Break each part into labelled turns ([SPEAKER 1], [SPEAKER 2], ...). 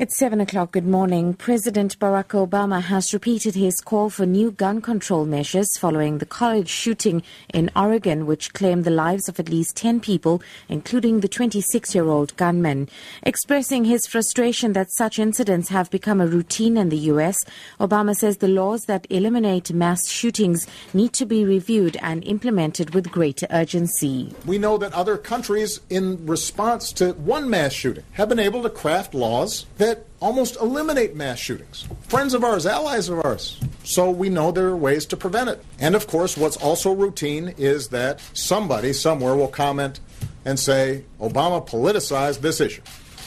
[SPEAKER 1] It's 7 o'clock. Good morning. President Barack Obama has repeated his call for new gun control measures following the college shooting in Oregon, which claimed the lives of at least 10 people, including the 26 year old gunman. Expressing his frustration that such incidents have become a routine in the U.S., Obama says the laws that eliminate mass shootings need to be reviewed and implemented with greater urgency.
[SPEAKER 2] We know that other countries, in response to one mass shooting, have been able to craft laws that that almost eliminate mass shootings. Friends of ours, allies of ours. So we know there are ways to prevent it. And of course, what's also routine is that somebody somewhere will comment and say, Obama politicized this issue.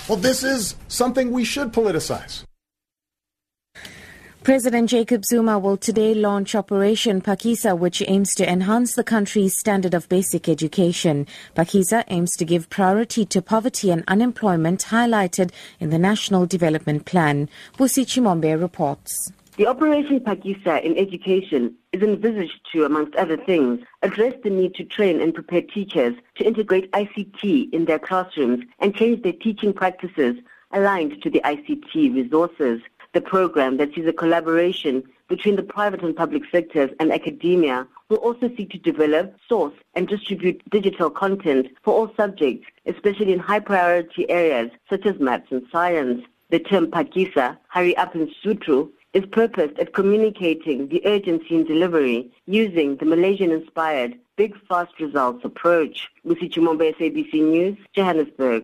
[SPEAKER 2] Well, this is something we should politicize.
[SPEAKER 1] President Jacob Zuma will today launch Operation Phakisa, which aims to enhance the country's standard of basic education. Phakisa aims to give priority to poverty and unemployment highlighted in the National Development Plan. Busi Chimombe reports.
[SPEAKER 3] The Operation Phakisa in education is envisaged to, amongst other things, address the need to train and prepare teachers to integrate ICT in their classrooms and change their teaching practices aligned to the ICT resources. The program that sees a collaboration between the private and public sectors and academia will also seek to develop, source, and distribute digital content for all subjects, especially in high priority areas such as maths and science. The term Phakisa, hurry up in Sotho, is purposed at communicating the urgency in delivery using the Malaysian-inspired Big Fast Results approach. Lucy Chumombe, SABC News, Johannesburg.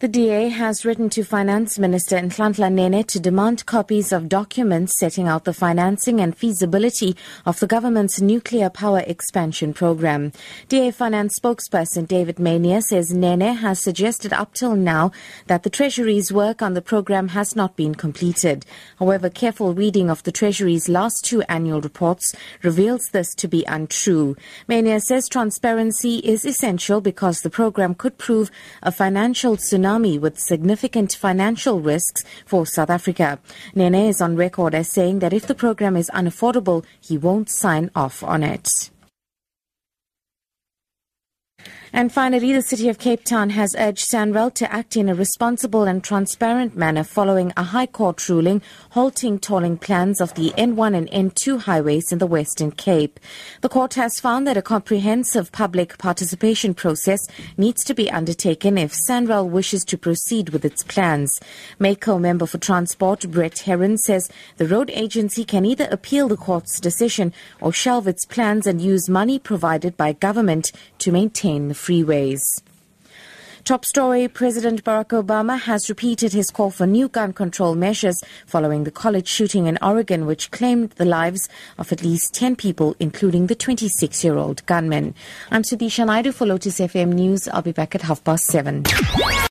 [SPEAKER 1] The DA has written to Finance Minister Nhlanhla Nene to demand copies of documents setting out the financing and feasibility of the government's nuclear power expansion program. DA Finance spokesperson David Maynier says Nene has suggested up till now that the Treasury's work on the program has not been completed. However, careful reading of the Treasury's last two annual reports reveals this to be untrue. Maynier says transparency is essential because the program could prove a financial tsunami tsunami with significant financial risks for South Africa. Nene is on record as saying that if the program is unaffordable, he won't sign off on it. And finally, the City of Cape Town has urged SANRAL to act in a responsible and transparent manner following a High Court ruling halting tolling plans of the N1 and N2 highways in the Western Cape. The court has found that a comprehensive public participation process needs to be undertaken if SANRAL wishes to proceed with its plans. Mayco member for Transport Brett Heron says the road agency can either appeal the court's decision or shelve its plans and use money provided by government to maintain the freeways. Top story President Barack Obama has repeated his call for new gun control measures following the college shooting in Oregon, which claimed the lives of at least 10 people, including the 26 year old gunman. I'm Sudisha Naidu for Lotus FM News. I'll be back at half past seven.